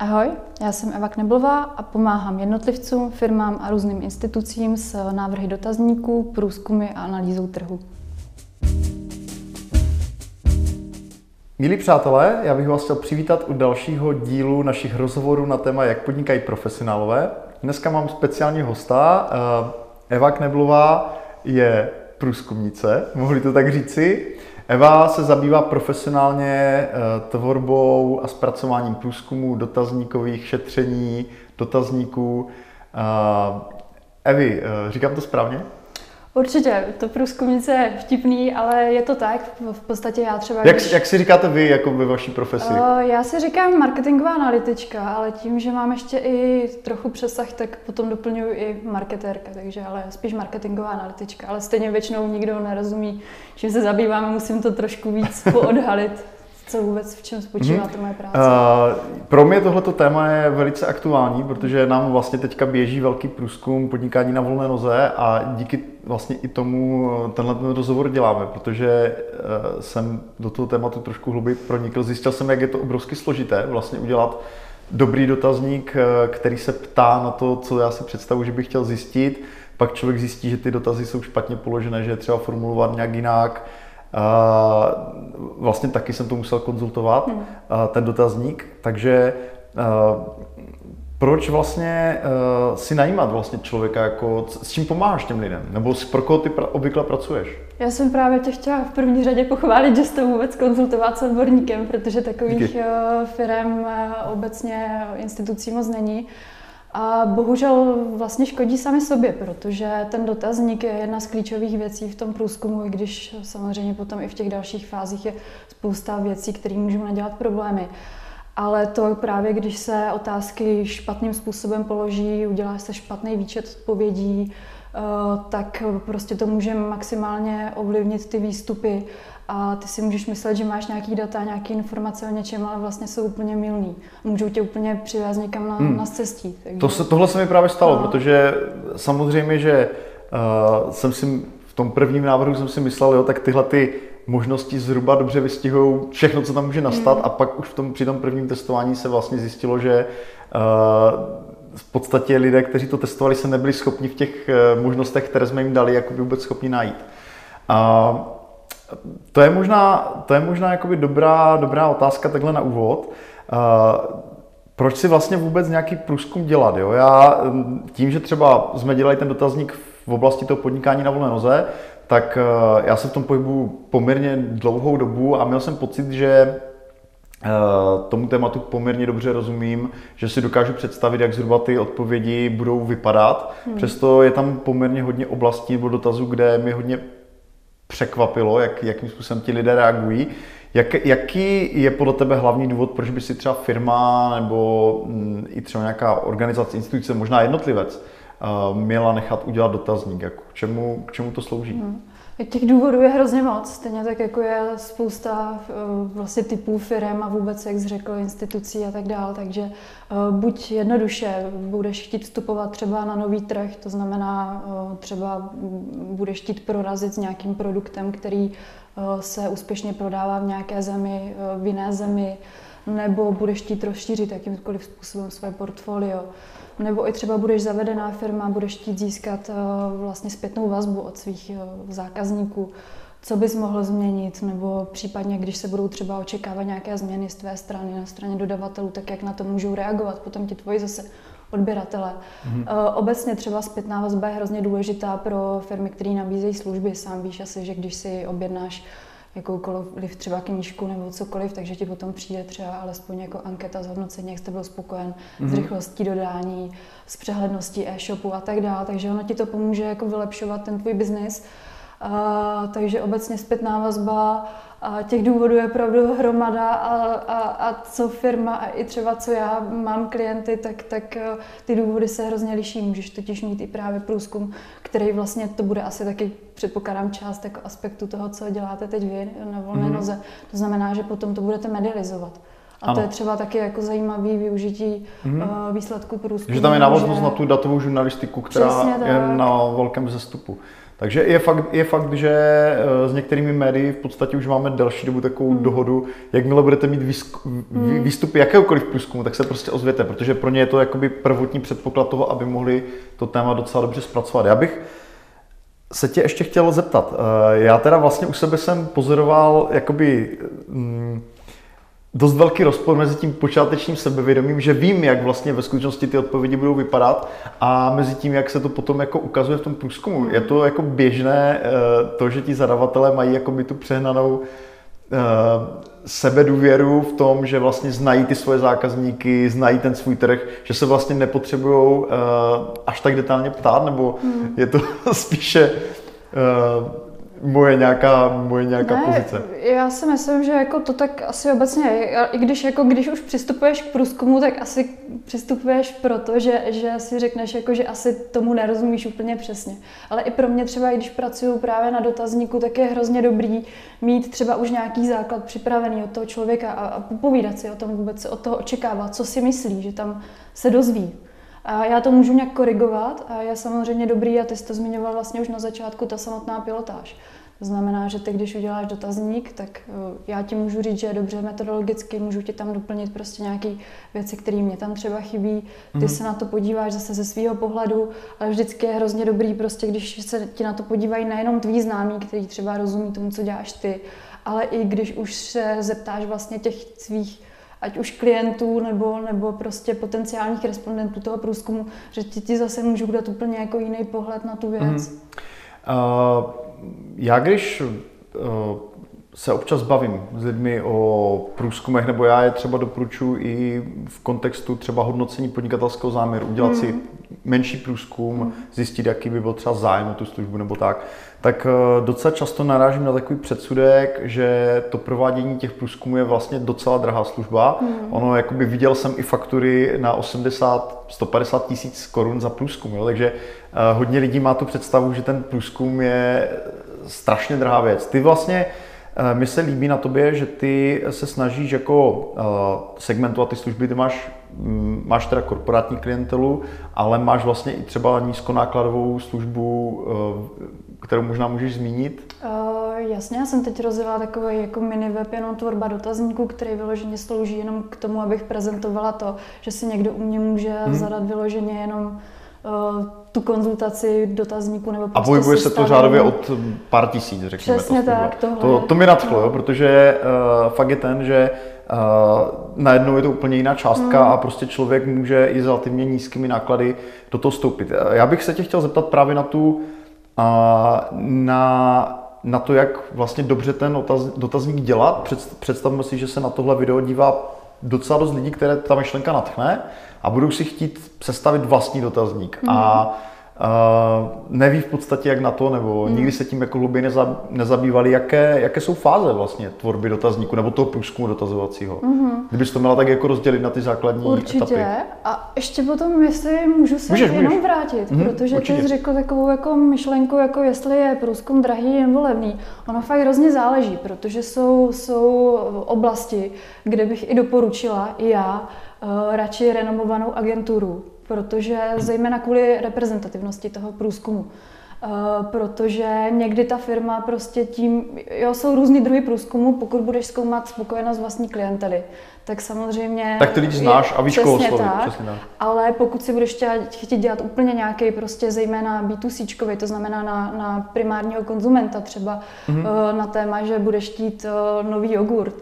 Ahoj, já jsem Eva Kneblová a pomáhám jednotlivcům, firmám a různým institucím s návrhy dotazníků, průzkumy a analýzou trhu. Milí přátelé, já bych vás chtěl přivítat u dalšího dílu našich rozhovorů na téma, jak podnikají profesionálové. Dneska mám speciální hosta. Eh, Eva Kneblová je průzkumnice, mohli to tak říci. Eva se zabývá profesionálně eh, tvorbou a zpracováním průzkumů, dotazníkových šetření, dotazníků. Eh, Evi, říkám to správně? Určitě, to průzkumnice je vtipný, ale je to tak. V podstatě já třeba... Jak, když... jak si říkáte vy jako ve vaší profesi? Uh, já si říkám marketingová analytička, ale tím, že mám ještě i trochu přesah, tak potom doplňuji i marketérka, takže ale spíš marketingová analytička. Ale stejně většinou nikdo nerozumí, čím se zabýváme, musím to trošku víc poodhalit co vůbec, v čem spočívá mm-hmm. to moje práce? Uh, pro mě tohleto téma je velice aktuální, protože nám vlastně teďka běží velký průzkum podnikání na volné noze a díky vlastně i tomu tenhle ten rozhovor děláme, protože uh, jsem do toho tématu trošku hluby pronikl. Zjistil jsem, jak je to obrovsky složité vlastně udělat dobrý dotazník, eh, který se ptá na to, co já si představuji, že bych chtěl zjistit. Pak člověk zjistí, že ty dotazy jsou špatně položené, že je třeba formulovat nějak jinak vlastně taky jsem to musel konzultovat, hmm. ten dotazník, takže proč vlastně uh, si najímat vlastně člověka, jako, s čím pomáháš těm lidem? Nebo s, pro koho ty pra, obvykle pracuješ? Já jsem právě tě chtěla v první řadě pochválit, že jste vůbec konzultovat s odborníkem, protože takových Díky. firm obecně institucí moc není. A bohužel vlastně škodí sami sobě, protože ten dotazník je jedna z klíčových věcí v tom průzkumu, i když samozřejmě potom i v těch dalších fázích je spousta věcí, které můžou nadělat problémy. Ale to právě, když se otázky špatným způsobem položí, udělá se špatný výčet odpovědí, eh, tak prostě to může maximálně ovlivnit ty výstupy a ty si můžeš myslet, že máš nějaký data, nějaké informace o něčem, ale vlastně jsou úplně milný. Můžou tě úplně přivést někam na, hmm. na cestí. Takže... To se, tohle se mi právě stalo, no. protože samozřejmě, že uh, jsem si v tom prvním návrhu jsem si myslel, jo, tak tyhle ty možnosti zhruba dobře vystihují všechno, co tam může nastat hmm. a pak už v tom, při tom prvním testování se vlastně zjistilo, že uh, v podstatě lidé, kteří to testovali, se nebyli schopni v těch uh, možnostech, které jsme jim dali, jako by vůbec schopni najít. Uh, to je možná, to je možná jakoby dobrá, dobrá otázka takhle na úvod. Uh, proč si vlastně vůbec nějaký průzkum dělat? Jo? Já tím, že třeba jsme dělali ten dotazník v oblasti toho podnikání na volné noze, tak uh, já jsem v tom pohybu poměrně dlouhou dobu a měl jsem pocit, že uh, tomu tématu poměrně dobře rozumím, že si dokážu představit, jak zhruba ty odpovědi budou vypadat. Hmm. Přesto je tam poměrně hodně oblastí nebo dotazů, kde mi hodně překvapilo, jak, jakým způsobem ti lidé reagují. Jak, jaký je podle tebe hlavní důvod, proč by si třeba firma nebo mm, i třeba nějaká organizace, instituce, možná jednotlivec, uh, měla nechat udělat dotazník? Jako, k, čemu, k čemu to slouží? Hmm. Těch důvodů je hrozně moc, stejně tak jako je spousta eh, vlastně typů firm a vůbec, jak jsi řekl, institucí a tak dále. Takže eh, buď jednoduše budeš chtít vstupovat třeba na nový trh, to znamená eh, třeba budeš chtít prorazit s nějakým produktem, který se úspěšně prodává v nějaké zemi, v jiné zemi, nebo budeš chtít rozšířit jakýmkoliv způsobem své portfolio nebo i třeba budeš zavedená firma, budeš chtít získat eh, vlastně zpětnou vazbu od svých eh, zákazníků, co bys mohl změnit, nebo případně, když se budou třeba očekávat nějaké změny z tvé strany, na straně dodavatelů, tak jak na to můžou reagovat potom ti tvoji zase odběratele. Mm-hmm. Obecně třeba zpětná vazba je hrozně důležitá pro firmy, které nabízejí služby. Sám víš asi, že když si objednáš jakoukoliv třeba knížku nebo cokoliv, takže ti potom přijde třeba alespoň jako anketa zhodnocení, jak jste byl spokojen mm-hmm. s mhm. rychlostí dodání, s přehledností e-shopu a tak dále. Takže ono ti to pomůže jako vylepšovat ten tvůj biznis. Uh, takže obecně zpětná vazba a těch důvodů je opravdu hromada a, a, a co firma a i třeba co já mám klienty, tak, tak eh, ty důvody se hrozně liší. Můžeš totiž mít i právě průzkum, který vlastně to bude asi taky, předpokládám, část jako aspektu toho, co děláte teď vy na volné mm-hmm. noze. To znamená, že potom to budete medializovat. A ano. to je třeba taky jako zajímavý využití mm-hmm. výsledku průzkumu. Že tam je návaznost že... na tu datovou žurnalistiku, která je na velkém zestupu. Takže je fakt, je fakt, že eh, s některými médii v podstatě už máme delší dobu takovou hmm. dohodu, jakmile budete mít výzku, hmm. výstupy jakéhokoliv průzkumu, tak se prostě ozvěte, protože pro ně je to jakoby prvotní předpoklad toho, aby mohli to téma docela dobře zpracovat. Já bych se tě ještě chtěl zeptat. Eh, já teda vlastně u sebe jsem pozoroval jakoby mm, dost velký rozpor mezi tím počátečním sebevědomím, že vím, jak vlastně ve skutečnosti ty odpovědi budou vypadat a mezi tím, jak se to potom jako ukazuje v tom průzkumu. Je to jako běžné eh, to, že ti zadavatelé mají jako by tu přehnanou eh, sebedůvěru v tom, že vlastně znají ty svoje zákazníky, znají ten svůj trh, že se vlastně nepotřebují uh, až tak detailně ptát, nebo hmm. je to spíše moje nějaká, moje nějaká ne, pozice. Já si myslím, že jako to tak asi obecně. I když, jako, když už přistupuješ k průzkumu, tak asi přistupuješ proto, že, že si řekneš, jako, že asi tomu nerozumíš úplně přesně. Ale i pro mě třeba, i když pracuju právě na dotazníku, tak je hrozně dobrý mít třeba už nějaký základ připravený od toho člověka a, a popovídat si o tom vůbec, od toho očekávat, co si myslí, že tam se dozví. A já to můžu nějak korigovat a je samozřejmě dobrý, a ty jsi to zmiňoval vlastně už na začátku, ta samotná pilotáž. To znamená, že ty, když uděláš dotazník, tak eh, já ti můžu říct, že je dobře metodologicky, můžu ti tam doplnit prostě nějaké věci, které mě tam třeba chybí. Ty mm. se na to podíváš zase ze svého pohledu, ale vždycky je hrozně dobrý, prostě, když se ti na to podívají nejenom tví známí, kteří třeba rozumí tomu, co děláš ty, ale i když už se zeptáš vlastně těch svých ať už klientů nebo, nebo prostě potenciálních respondentů toho průzkumu, že ti, ti zase můžu dát úplně jako jiný pohled na tu věc. Mm. Uh, já když uh, se občas bavím s lidmi o průzkumech, nebo já je třeba doporučuji i v kontextu třeba hodnocení podnikatelského záměru, udělat mm. si menší průzkum, mm. zjistit, jaký by byl třeba zájem o tu službu nebo tak, tak eh, docela často narážím na takový předsudek, že to provádění těch průzkumů je vlastně docela drahá služba. Mm. Ono, jakoby viděl jsem i faktury na 80, 150 tisíc korun za průzkum, jo? takže uh, hodně lidí má tu představu, že ten průzkum je strašně drahá věc. Ty vlastně uh, mi se líbí na tobě, že ty se snažíš jako segmentovat ty služby, ty máš, máš teda korporátní klientelu, ale máš vlastně i třeba nízkonákladovou službu kterou možná můžeš zmínit? Uh, jasně, já jsem teď rozjela takový jako mini web, jenom tvorba dotazníků, který vyloženě slouží jenom k tomu, abych prezentovala to, že si někdo u mě může hmm. zadat vyloženě jenom uh, tu konzultaci dotazníku nebo prostě A pohybuje se to řádově od pár tisíc, řekněme. Přesně tak, tohle. To, to mi nadchlo, no. protože uh, fakt je ten, že Uh, najednou je to úplně jiná částka hmm. a prostě člověk může i s relativně nízkými náklady do toho stoupit. Já bych se tě chtěl zeptat právě na tu a na, na to, jak vlastně dobře ten otaz, dotazník dělat. Představme si, že se na tohle video dívá docela dost lidí, které ta myšlenka natchne a budou si chtít sestavit vlastní dotazník. Mm. A Uh, neví v podstatě jak na to, nebo hmm. nikdy se tím jako hlouběji neza, nezabývali, jaké, jaké jsou fáze vlastně tvorby dotazníku nebo toho průzkumu dotazovacího. Hmm. Kdybys to měla tak jako rozdělit na ty základní Určitě. etapy. A ještě potom, jestli můžu se můžeš, jenom můžeš. vrátit, hmm. protože Určitě. ty jsi řekl takovou jako myšlenku, jako jestli je průzkum drahý nebo levný. Ono fakt hrozně záleží, protože jsou, jsou oblasti, kde bych i doporučila, i já, uh, radši renomovanou agenturu, protože zejména kvůli reprezentativnosti toho průzkumu. Uh, protože někdy ta firma prostě tím, jo, jsou různý druhy průzkumu, pokud budeš zkoumat spokojenost vlastní klientely, tak samozřejmě... Tak ty lidi znáš a víš, koho tak, přesně tak. Ale pokud si budeš chtít dělat úplně nějaký prostě zejména B2C, to znamená na, na primárního konzumenta třeba mm-hmm. uh, na téma, že budeš chtít uh, nový jogurt,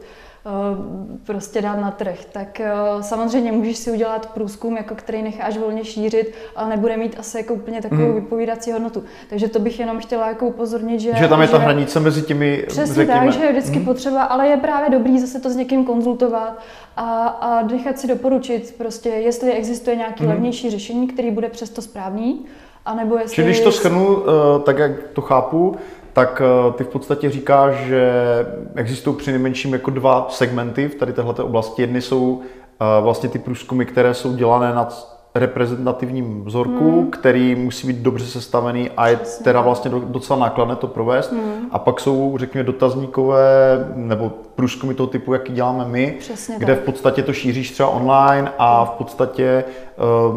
prostě dát na trh. Tak eh, samozřejmě můžeš si udělat průzkum, jako který necháš volně šířit, ale nebude mít asi jako úplně takovou mm. vypovídací hodnotu. Takže to bych jenom chtěla jako upozornit, že... Že tam je ta hranice mezi těmi, Přesně řekněme. tak, že je vždycky mm. potřeba, ale je právě dobrý zase to s někým konzultovat a, a nechat si doporučit prostě, jestli existuje nějaký mm. levnější řešení, který bude přesto správný, anebo jestli... Čili když to schrnu, eh, tak jak to chápu, tak eh, ty v podstatě říkáš, že existují při nejmenším jako dva segmenty v tady této oblasti. Jedny jsou eh, vlastně ty průzkumy, které jsou dělané na reprezentativním vzorku, hmm. který musí být dobře sestavený a je Přesně. teda vlastně docela nákladné to provést. Hmm. A pak jsou, řekněme, dotazníkové nebo průzkumy toho typu, jaký děláme my, Přesně kde tak. v podstatě to šíříš třeba online a v podstatě uh,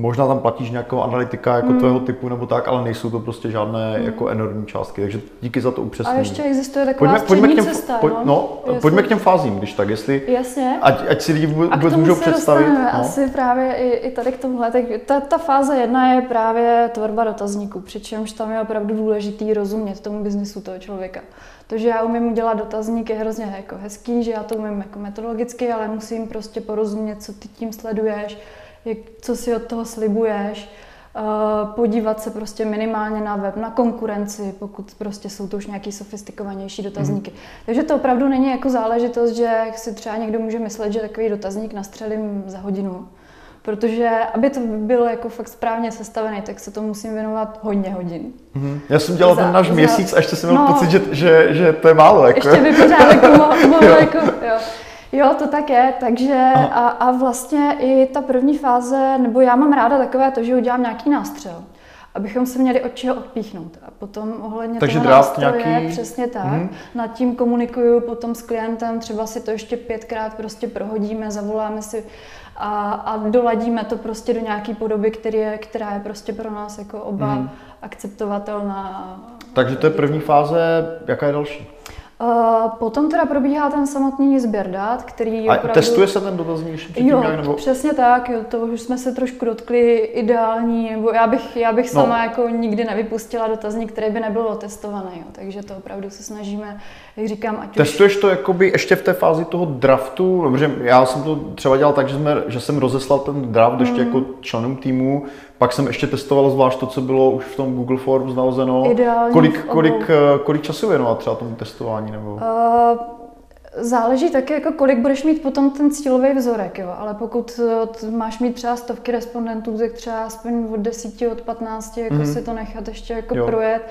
možná tam platíš nějakého analytika jako hmm. tvého typu nebo tak, ale nejsou to prostě žádné hmm. jako enormní částky. Takže díky za to upřesnění. A ještě existuje taková pojďme, pojďme k těm, cesta, pojď, no, no pojďme k těm fázím, když tak, jestli, Jasně. Ať, ať si lidi vůbec můžou představit. No. asi právě i, i tady k tomuhle. Tak ta, ta fáze jedna je právě tvorba dotazníků, přičemž tam je opravdu důležitý rozumět tomu biznisu toho člověka. To, že já umím udělat dotazník, je hrozně jako hezký, že já to umím jako metodologicky, ale musím prostě porozumět, co ty tím sleduješ, jak, co si od toho slibuješ, uh, podívat se prostě minimálně na web, na konkurenci, pokud prostě jsou to už nějaký sofistikovanější dotazníky. Mm. Takže to opravdu není jako záležitost, že si třeba někdo může myslet, že takový dotazník nastřelím za hodinu. Protože aby to bylo jako fakt správně sestavené, tak se to musím věnovat hodně hodin. Mm-hmm. Já jsem dělal za, ten náš za, měsíc a ještě jsem měl no, pocit, že, že, že to je málo. Jako. Ještě by pořád jako mohlo, jako, jo. Jo, to tak je, takže a, a vlastně i ta první fáze, nebo já mám ráda takové to, že udělám nějaký nástřel, abychom se měli od čeho odpíchnout. A potom ohledně Takže toho nástroje, nějaký... přesně tak, mm. nad tím komunikuju potom s klientem, třeba si to ještě pětkrát prostě prohodíme, zavoláme si a, a doladíme to prostě do nějaké podoby, který je, která je prostě pro nás jako oba mm. akceptovatelná. Takže to je první fáze, jaká je další? Uh, potom teda probíhá ten samotný sběr dat, který A opravdu... testuje se ten dotazník ještě Jo, nějak, nebo... přesně tak, jo, to už jsme se trošku dotkli ideální, nebo já bych, já bych no. sama jako nikdy nevypustila dotazník, který by nebyl otestovaný, jo, takže to opravdu se snažíme, jak říkám, ať Testuješ už... to jakoby ještě v té fázi toho draftu, protože já jsem to třeba dělal tak, že, jsme, že jsem rozeslal ten draft mm. ještě jako členům týmu, pak jsem ještě testoval zvlášť to, co bylo už v tom Google Forms nalezeno. Ideální kolik, kolik, eh, kolik času věnovat třeba tomu testování? Nebo? Uh, záleží taky, jako kolik budeš mít potom ten cílový vzorek, jo. ale pokud eh, máš mít třeba stovky respondentů, tak třeba aspoň od 10, od 15, jako mm-hmm. si to nechat ještě jako jo. projet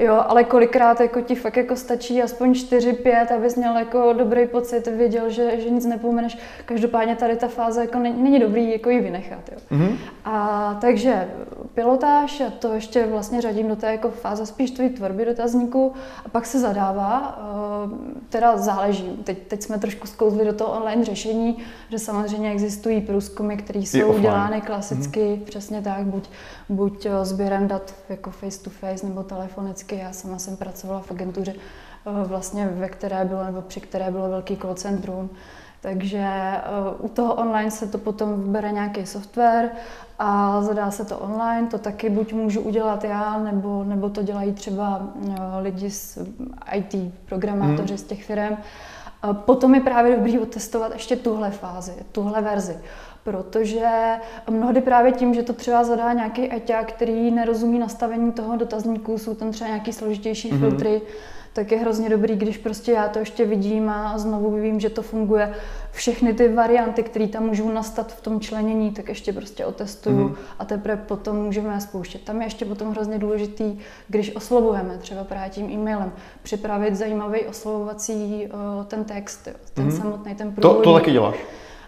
Jo, ale kolikrát jako ti fakt jako stačí aspoň 4-5, abys měl jako dobrý pocit, věděl, že, že nic nepomeneš. Každopádně tady ta fáze jako není, není dobrý jako ji vynechat. Jo. Mm-hmm. A takže pilotáž, to ještě vlastně řadím do té jako fáze spíš tvojí tvorby dotazníku a pak se zadává, eh, teda záleží. Teď, teď jsme trošku zkouzli do toho online řešení, že samozřejmě existují průzkumy, které jsou dělány klasicky, mm-hmm. přesně tak, buď, buď eh, sběrem dat jako face to face nebo telefonicky. Já sama jsem pracovala v agentuře, eh, vlastně ve které bylo, nebo při které bylo velký call centrum, takže uh, u toho online se to potom vybere nějaký software a zadá se to online. To taky buď můžu udělat já, nebo, nebo to dělají třeba lidi z IT, programátoři hmm. z těch firm. Potom je právě dobrý otestovat ještě tuhle fázi, tuhle verzi. Protože mnohdy právě tím, že to třeba zadá nějaký eťák, který nerozumí nastavení toho dotazníku, jsou tam třeba nějaký složitější mm-hmm. filtry, tak je hrozně dobrý, když prostě já to ještě vidím a znovu vím, že to funguje. Všechny ty varianty, které tam můžou nastat v tom členění, tak ještě prostě otestuju mm-hmm. a teprve potom můžeme spouštět. Tam je ještě potom hrozně důležitý, když oslovujeme třeba právě tím e-mailem, připravit zajímavý oslovovací ten text, ten mm-hmm. samotný, ten průvodní. To, to taky děláš?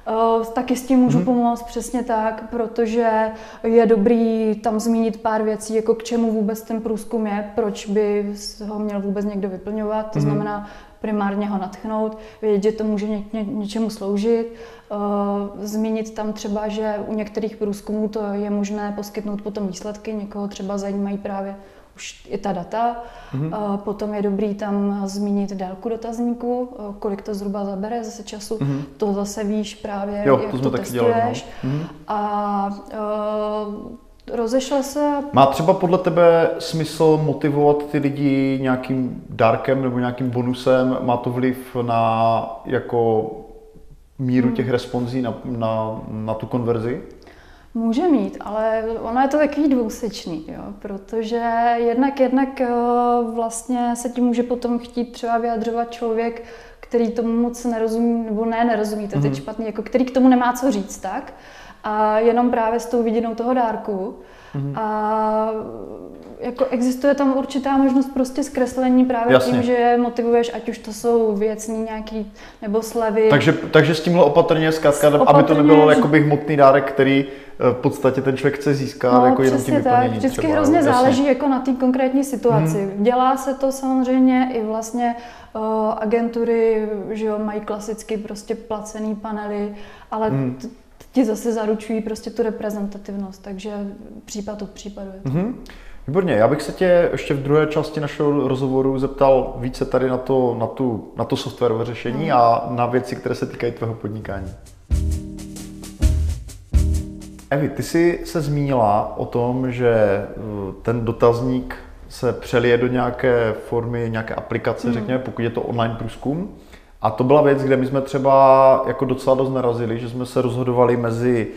Uh, taky s tím můžu hmm. pomoct přesně tak, protože je dobrý tam zmínit pár věcí, jako k čemu vůbec ten průzkum je, proč by ho měl vůbec někdo vyplňovat, to hmm. znamená primárně ho natchnout, vědět, že to může ně, ně, něčemu sloužit, uh, zmínit tam třeba, že u některých průzkumů to je možné poskytnout potom výsledky, někoho třeba zajímají právě už i ta data. Mm-hmm. Potom je dobrý tam zmínit délku dotazníku, kolik to zhruba zabere zase času. Mm-hmm. To zase víš právě, jo, jak to, to testuješ. Dělali, no. mm-hmm. A uh, rozešle se... Má třeba podle tebe smysl motivovat ty lidi nějakým dárkem nebo nějakým bonusem? Má to vliv na jako míru hmm. těch responsí na, na, na tu konverzi? Může mít, ale ono je to takový dvousečný, jo, protože jednak, jednak eh, vlastně se tím může potom chtít třeba vyjadřovat člověk, který tomu moc nerozumí, nebo ne, nerozumí, to je mm-hmm. špatný, jako který k tomu nemá co říct, tak? A jenom právě s tou vidinou toho dárku. Mm-hmm. A jako existuje tam určitá možnost prostě zkreslení právě Jasně. tím, že je motivuješ, ať už to jsou věcní nějaký nebo slevy. Takže, takže s tímhle opatrně zkrátka, aby to nebylo jakoby hmotný dárek, který eh, v podstatě ten člověk chce získat no, jako jenom tím tak. Vždycky třeba, hrozně jasně. záleží jako na té konkrétní situaci. Hmm. Dělá se to samozřejmě i vlastně uh, agentury, že jo, mají klasicky prostě placený panely, ale hmm. Ti zase zaručují prostě tu reprezentativnost, takže případ od případu je to. Hmm. Výborně, já bych se tě ještě v druhé části našeho rozhovoru zeptal více tady na to, na tu, na to softwarové řešení mm. a na věci, které se týkají tvého podnikání. Evi, ty jsi se zmínila o tom, že eh, ten dotazník se přelije do nějaké formy, nějaké aplikace, mm. řekněme, pokud je to online průzkum. A to byla věc, kde my jsme třeba jako docela dost narazili, že jsme se rozhodovali mezi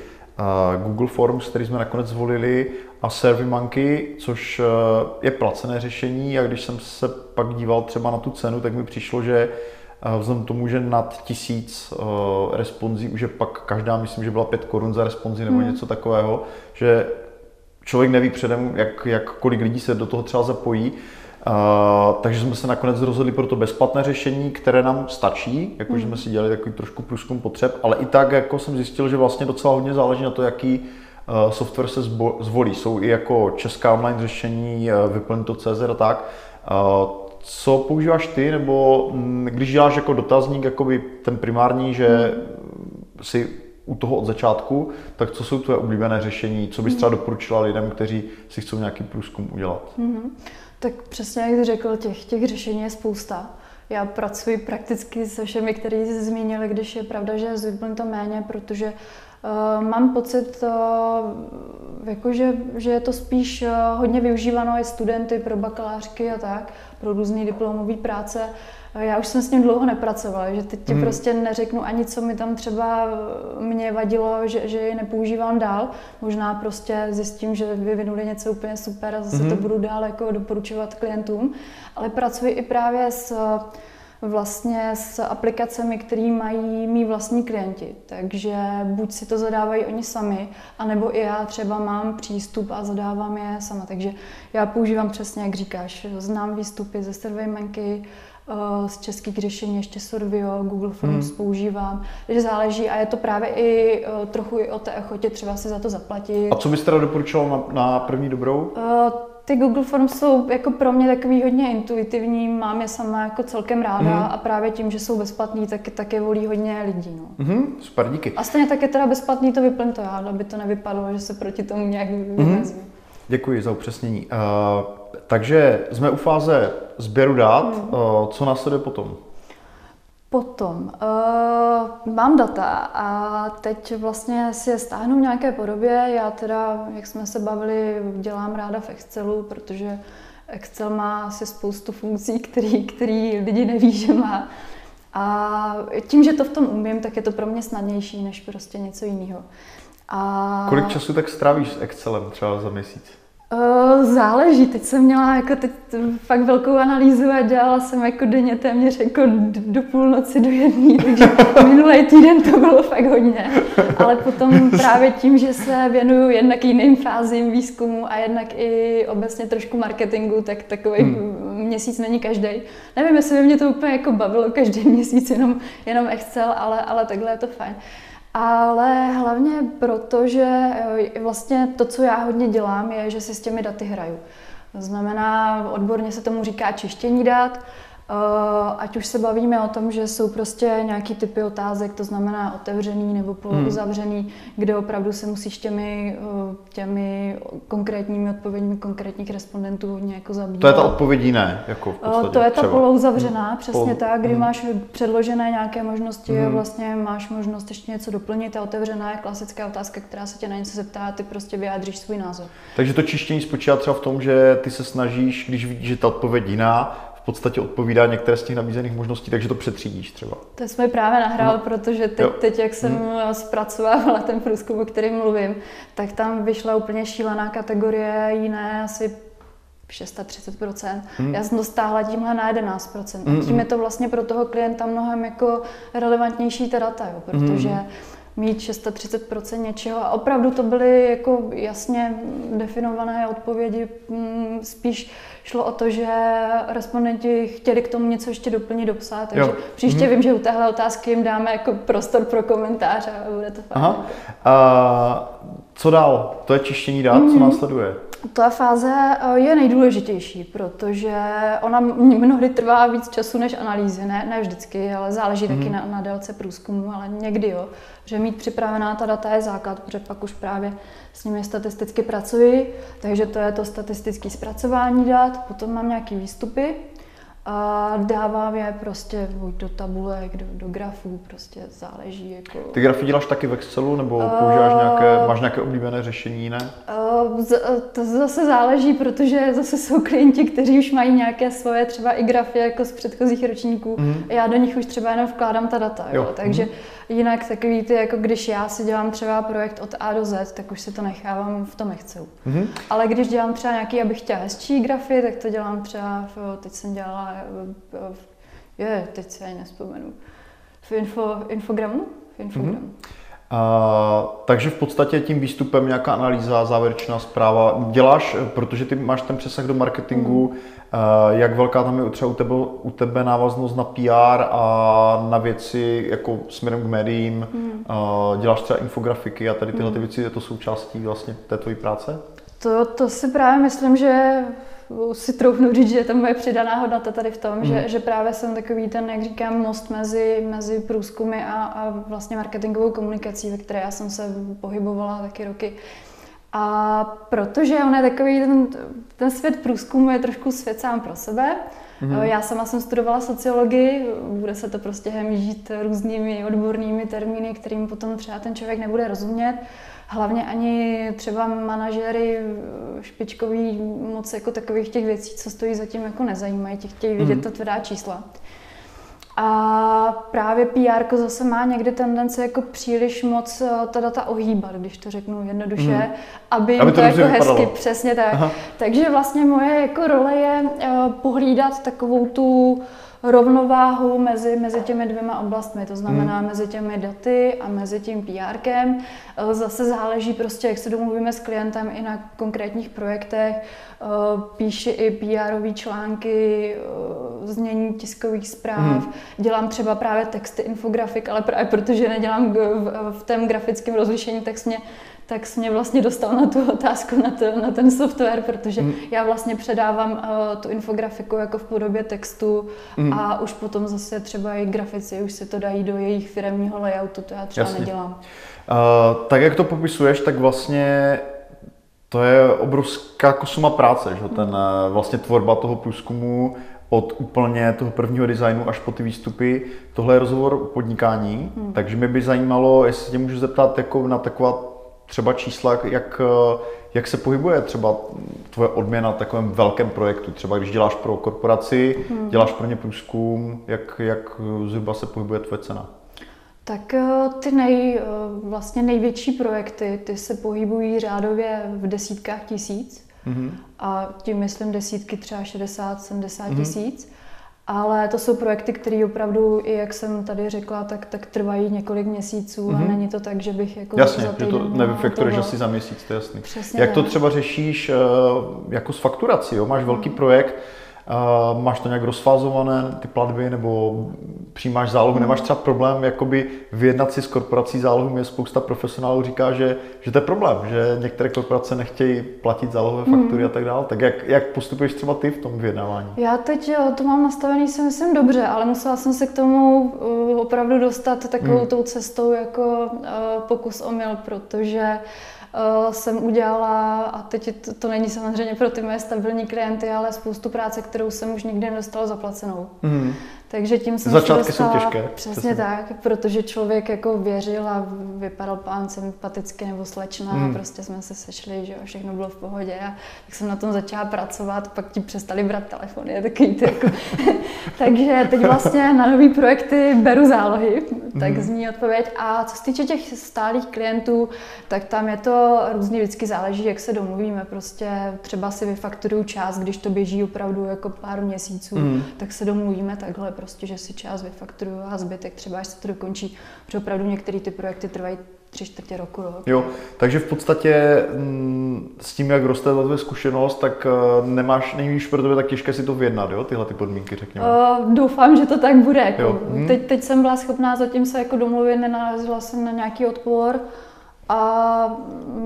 Google Forms, který jsme nakonec zvolili, a SurveyMonkey, což eh, je placené řešení. A když jsem se pak díval třeba na tu cenu, tak mi přišlo, že eh, vzhledem k tomu, že nad tisíc responsí už je pak každá, myslím, že byla 5 korun za responzi nebo hmm. něco takového, že člověk neví předem, jak, jak kolik lidí se do toho třeba zapojí. Takže jsme se nakonec rozhodli pro to bezplatné řešení, které nám stačí, jakože mm. jsme si dělali takový trošku průzkum potřeb, ale i tak jako jsem zjistil, že vlastně docela hodně záleží na to, jaký uh, software se zvolí. Jsou i jako česká online řešení, uh, vyplň to CZ a tak. Uh, co používáš ty, nebo m, když děláš jako dotazník, jakoby ten primární, že mm. si u toho od začátku, tak co jsou tvoje oblíbené řešení, co bys hmm. třeba doporučila lidem, kteří si chcou nějaký průzkum udělat? Mm-hmm. Tak přesně jak jsi řekl, těch, těch řešení je spousta. Já pracuji prakticky se všemi, kteří jsi zmínili, když je pravda, že je to méně, protože uh, mám pocit, uh, jako že, že je to spíš uh, hodně využíváno i studenty pro bakalářky a tak, pro různé diplomové práce. Já už jsem s ním dlouho nepracovala, že teď ti hmm. prostě neřeknu ani, co mi tam třeba mě vadilo, že, že ji nepoužívám dál. Možná prostě zjistím, že vyvinuli něco úplně super a zase hmm. to budu dál jako doporučovat klientům. Ale pracuji i právě s vlastně s aplikacemi, které mají mý vlastní klienti. Takže buď si to zadávají oni sami, anebo i já třeba mám přístup a zadávám je sama. Takže já používám přesně, jak říkáš, znám výstupy ze SurveyMonkey, Eh, z českých řešení ještě Sorvio, Google Forms hmm. používám, takže záleží a je to právě i eh, trochu i o té ochotě třeba si za to zaplatit. A co bys teda doporučoval na, na první dobrou? Uh, ty Google Forms jsou jako pro mě takový hodně intuitivní, mám je sama jako celkem ráda mm. a právě tím, že jsou bezplatný, tak, tak je volí hodně lidí. No. Mm, super, díky. A stejně tak je teda bezplatný to vyplň to já, aby to nevypadalo, že se proti tomu nějak vymezím. Mm. Děkuji za upřesnění. Uh, takže jsme u fáze sběru dát. Hmm. Uh, co následuje potom? Potom uh, mám data a teď vlastně si je stáhnu v nějaké podobě. Já teda, jak jsme se bavili, dělám ráda v Excelu, protože Excel má asi spoustu funkcí, který, který lidi neví, že má. A tím, že to v tom umím, tak je to pro mě snadnější než prostě něco jiného. A... Kolik času tak strávíš s Excelem třeba za měsíc? Uh, záleží. Teď jsem měla jako teď fakt velkou analýzu a dělala jsem jako denně téměř jako do půlnoci do jedné, takže minulý týden to bylo fakt hodně. Ale potom právě tím, že se věnuju jednak jiným fázím výzkumu a jednak i obecně trošku marketingu, tak takový hmm. měsíc není každý. Nevím, jestli by mě to úplně jako bavilo každý měsíc jenom, jenom Excel, ale, ale takhle je to fajn ale hlavně proto, že eh, vlastně to, co já hodně dělám, je, že si s těmi daty hraju. To znamená, odborně se tomu říká čištění dat, ať už se bavíme o tom, že jsou prostě nějaký typy otázek, to znamená otevřený nebo polouzavřený, hmm. kde opravdu se musíš těmi, eh, těmi konkrétními odpověďmi konkrétních respondentů hodně jako zabývat. To je ta odpovědí ne? Jako v eh, podstatě, to je ta polouzavřená, hmm. přesně Pol... tak, kdy hmm. máš předložené nějaké možnosti hmm. a vlastně máš možnost ještě něco doplnit a otevřená je klasická otázka, která se tě na něco zeptá a ty prostě vyjádříš svůj názor. Takže to čištění spočívá třeba v tom, že ty se snažíš, když vidíš, že ta odpověď jiná, podstatě odpovídá některé z těch nabízených možností, takže to přetřídíš třeba. To jsme právě nahrál, no. protože teď, teď, jak jsem hmm. zpracovávala ten průzkum, o kterém mluvím, tak tam vyšla úplně šílená kategorie jiné, asi 630%. Hmm. Já jsem to stáhla tímhle na 11%. Hmm. A tím hmm. je to vlastně pro toho klienta mnohem jako relevantnější ta data, jo, protože hmm mít 630% něčeho a opravdu to byly jako jasně definované odpovědi. Mm, spíš šlo o to, že respondenti chtěli k tomu něco ještě doplnit, dopsat, takže jo. příště hmm. vím, že u téhle otázky jim dáme jako prostor pro komentáře a bude to fajn. Aha. A co dál? To je čištění dát, mm-hmm. co mhm. následuje? Ta fáze eh, je nejdůležitější, protože ona mnohdy trvá víc času než analýzy, ne, ne vždycky, ale záleží mm-hmm. taky mhm. na, na délce průzkumu, ale někdy jo. Že mít připravená ta data je základ, protože pak už právě s nimi statisticky pracuji, takže to je to statistické zpracování dat, potom mám nějaké výstupy, a dávám je prostě buď do tabulek, do, do grafů, prostě záleží. Jako... Ty grafy děláš taky v Excelu nebo používáš nějaké, máš nějaké oblíbené řešení, ne? Uh, to zase záleží, protože zase jsou klienti, kteří už mají nějaké svoje třeba i grafy jako z předchozích ročníků. Mm. Já do nich už třeba jenom vkládám ta data, jo. Jo. takže mm. jinak takový ty, jako když já si dělám třeba projekt od A do Z, tak už si to nechávám v tom Excelu. Mm. Ale když dělám třeba nějaký, abych chtěla hezčí grafy, tak to dělám třeba, v, teď jsem dělala je, teď se ani nespomenu, v info, infogramu? V infogramu. Mm-hmm. Uh, takže v podstatě tím výstupem nějaká analýza, závěrečná zpráva děláš, protože ty máš ten přesah do marketingu, mm. uh, jak velká tam je třeba u tebe, u tebe návaznost na PR a na věci jako směrem k médiím, mm. uh, děláš třeba infografiky a tady tyhle ty hmm. věci, je to součástí vlastně té tvojí práce? To, to si právě myslím, že si troufnu říct, že je to moje přidaná hodnota tady v tom, mm. že, že právě jsem takový ten, jak říkám, most mezi, mezi průzkumy a, a vlastně marketingovou komunikací, ve které já jsem se pohybovala taky roky. A protože on je takový, ten, ten svět průzkumu je trošku svět sám pro sebe, Mm-hmm. Já sama jsem studovala sociologii, bude se to prostě hemžít různými odbornými termíny, kterým potom třeba ten člověk nebude rozumět hlavně ani třeba manažery špičkový moc jako takových těch věcí, co stojí zatím jako nezajímají, ti chtějí vidět mm. ta tvrdá čísla. A právě PR zase má někdy tendenci jako příliš moc eh, ta data ohýbat, když to řeknu jednoduše, mm. aby, aby to, to jako hezky, vypadalo. přesně tak. Aha. Takže vlastně moje jako role je uh, pohlídat takovou tu rovnováhu mezi, mezi těmi dvěma oblastmi, to znamená hmm. mezi těmi daty a mezi tím PRkem. Eh, zase záleží prostě, jak se domluvíme s klientem i na konkrétních projektech. Eh, píši i PRové články, eh, znění tiskových zpráv, hmm. dělám třeba právě texty infografik, ale právě protože nedělám v, v tom grafickém rozlišení, tak mě tak jsi mě vlastně dostal na tu otázku, na, to, na ten software, protože mm. já vlastně předávám uh, tu infografiku jako v podobě textu mm. a už potom zase třeba i grafici už si to dají do jejich firmního layoutu, to já třeba Jasně. nedělám. Uh, tak jak to popisuješ, tak vlastně to je obrovská kosuma práce, že? Ten, uh, vlastně tvorba toho průzkumu od úplně toho prvního designu až po ty výstupy. Tohle je rozhovor o podnikání, hmm. takže mě by zajímalo, jestli tě můžu zeptat jako na taková třeba čísla, jak, jak se pohybuje třeba tvoje odměna v takovém velkém projektu, třeba když děláš pro korporaci, hmm. děláš pro ně průzkum, jak, jak zhruba se pohybuje tvoje cena? Tak eh, ty nej, eh, vlastně největší projekty, ty se pohybují řádově v desítkách tisíc. Mm-hmm. A tím myslím desítky třeba 60, 70 mm-hmm. tisíc. Ale to jsou projekty, které opravdu, i jak jsem tady řekla, tak, tak trvají několik měsíců mm-hmm. a mhm. není to tak, že bych jako Jasně, za že to nevyfektoruješ asi za měsíc, to je jasný. Přesně jak tak. to třeba řešíš uh, jako s fakturací, jo? Máš velký mm. projekt, Uh, máš to nějak rozfázované, ty platby, nebo přijímáš zálohu, nemáš třeba problém jakoby vyjednat si s korporací zálohu, mě spousta profesionálů říká, že, že to je problém, že některé korporace nechtějí platit zálohové faktury hmm. a tak dále. Tak jak, jak postupuješ třeba ty v tom vyjednávání? Já teď to mám nastavený si myslím dobře, ale musela jsem se k tomu uh, opravdu dostat takovou hmm. tou cestou jako uh, pokus omyl, protože uh, jsem udělala, a teď to, to není samozřejmě pro ty moje stabilní klienty, ale spoustu práce, kterou jsem už nikdy nedostala zaplacenou. Mm. Takže tím jsem Začátky dostala, jsou těžké. Přesně, přesně tak, protože člověk jako věřil a vypadal pán sympaticky nebo slečna mm. a prostě jsme se sešli, že všechno bylo v pohodě a tak jsem na tom začala pracovat, pak ti přestali brát telefony a takový ty jako. Takže teď vlastně na nový projekty beru zálohy, tak mm. zní odpověď. A co se týče těch stálých klientů, tak tam je to různě vždycky záleží, jak se domluvíme. Prostě třeba si vyfakturuju čas, když to běží opravdu jako pár měsíců, mm. tak se domluvíme takhle prostě, že si část vyfakturuju a zbytek třeba, až se to dokončí, protože opravdu některé ty projekty trvají tři čtvrtě roku. Rok. Jo, takže v podstatě mm, s tím, jak roste ta zkušenost, tak uh, nemáš, není pro tebe tak těžké si to vyjednat, jo, tyhle ty podmínky, řekněme. Uh, doufám, že to tak bude. Jako. Hmm. Teď, teď jsem byla schopná zatím se jako domluvit, nenalezla jsem na nějaký odpor. A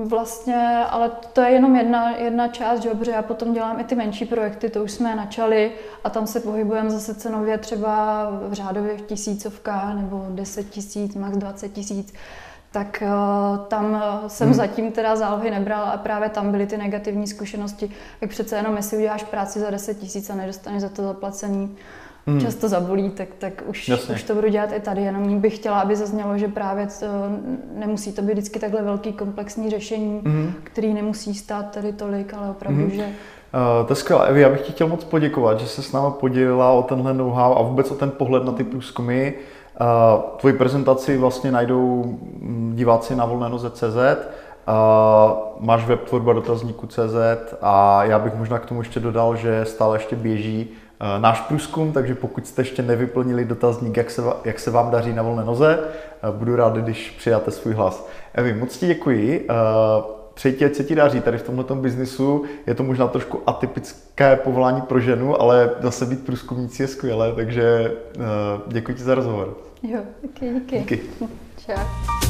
vlastně, ale to je jenom jedna, jedna část, že protože já potom dělám i ty menší projekty, to už jsme načali a tam se pohybujeme zase cenově třeba v řádově v tisícovkách nebo 10 tisíc, max 20 tisíc tak uh, tam jsem hmm. zatím teda zálohy nebral a právě tam byly ty negativní zkušenosti, jak přece jenom jestli uděláš práci za 10 tisíc a nedostaneš za to zaplacený, hmm. často zabolí, tak, tak už, už to budu dělat i tady. Jenom bych chtěla, aby zaznělo, že právě to, nemusí to být vždycky takhle velký komplexní řešení, hmm. který nemusí stát tady tolik, ale opravdu, hmm. že Uh, to je skvělé. Evi, já bych ti chtěl moc poděkovat, že se s námi podělila o tenhle know-how a vůbec o ten pohled na ty průzkumy. Uh, tvoji prezentaci vlastně najdou mm, diváci na volnénoze.cz, uh, máš web tvorba dotazníku CZ a já bych možná k tomu ještě dodal, že stále ještě běží náš průzkum, takže pokud jste ještě nevyplnili dotazník, jak se, jak se vám daří na volné noze, uh, budu rád, když přijáte svůj hlas. Evi, moc ti děkuji. Uh, přeji ti, ať se ti daří tady v tomto biznisu. Je to možná trošku atypické povolání pro ženu, ale zase být průzkumnící je skvělé, takže děkuji ti za rozhovor. Jo, díky, díky. díky. Čau.